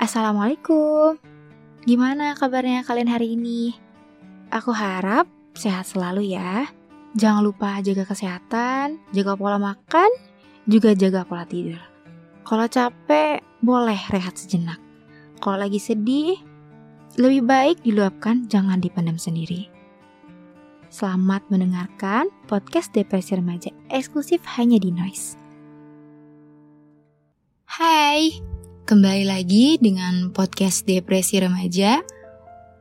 Assalamualaikum. Gimana kabarnya kalian hari ini? Aku harap sehat selalu ya. Jangan lupa jaga kesehatan, jaga pola makan, juga jaga pola tidur. Kalau capek, boleh rehat sejenak. Kalau lagi sedih, lebih baik diluapkan, jangan dipendam sendiri. Selamat mendengarkan podcast Depresi Remaja eksklusif hanya di Noise. Hai, kembali lagi dengan podcast Depresi Remaja,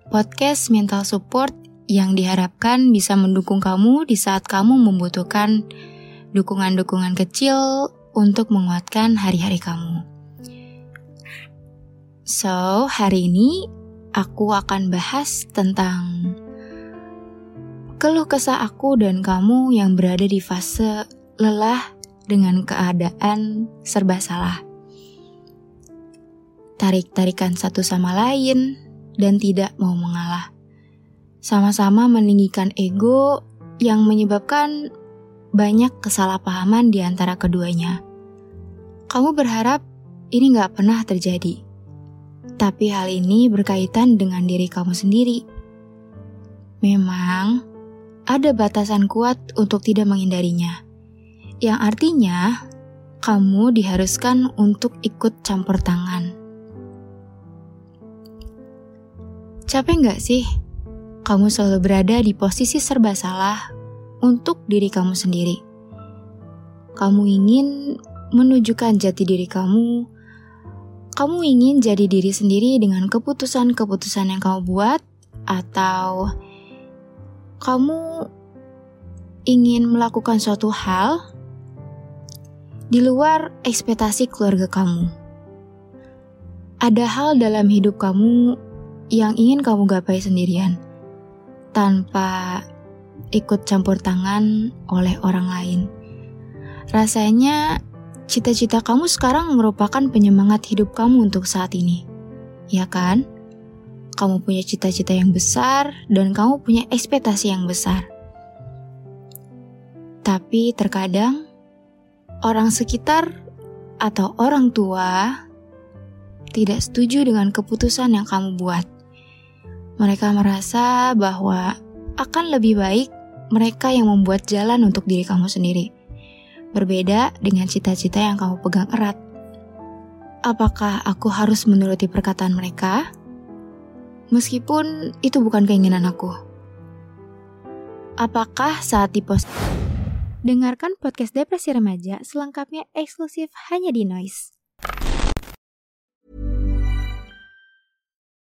podcast mental support yang diharapkan bisa mendukung kamu di saat kamu membutuhkan dukungan-dukungan kecil untuk menguatkan hari-hari kamu. So, hari ini aku akan bahas tentang keluh kesah aku dan kamu yang berada di fase lelah dengan keadaan serba salah. Tarik-tarikan satu sama lain dan tidak mau mengalah. Sama-sama meninggikan ego yang menyebabkan banyak kesalahpahaman di antara keduanya. Kamu berharap ini gak pernah terjadi. Tapi hal ini berkaitan dengan diri kamu sendiri. Memang, ada batasan kuat untuk tidak menghindarinya. Yang artinya, kamu diharuskan untuk ikut campur tangan. Capek nggak sih? Kamu selalu berada di posisi serba salah untuk diri kamu sendiri. Kamu ingin menunjukkan jati diri kamu. Kamu ingin jadi diri sendiri dengan keputusan-keputusan yang kamu buat, atau kamu ingin melakukan suatu hal di luar ekspektasi keluarga kamu. Ada hal dalam hidup kamu yang ingin kamu gapai sendirian, tanpa ikut campur tangan oleh orang lain. Rasanya cita-cita kamu sekarang merupakan penyemangat hidup kamu untuk saat ini, ya kan? Kamu punya cita-cita yang besar dan kamu punya ekspektasi yang besar. Tapi terkadang orang sekitar atau orang tua tidak setuju dengan keputusan yang kamu buat. Mereka merasa bahwa akan lebih baik mereka yang membuat jalan untuk diri kamu sendiri. Berbeda dengan cita-cita yang kamu pegang erat. Apakah aku harus menuruti perkataan mereka? Meskipun itu bukan keinginan aku. Apakah saat di post Dengarkan podcast Depresi Remaja selengkapnya eksklusif hanya di Noise.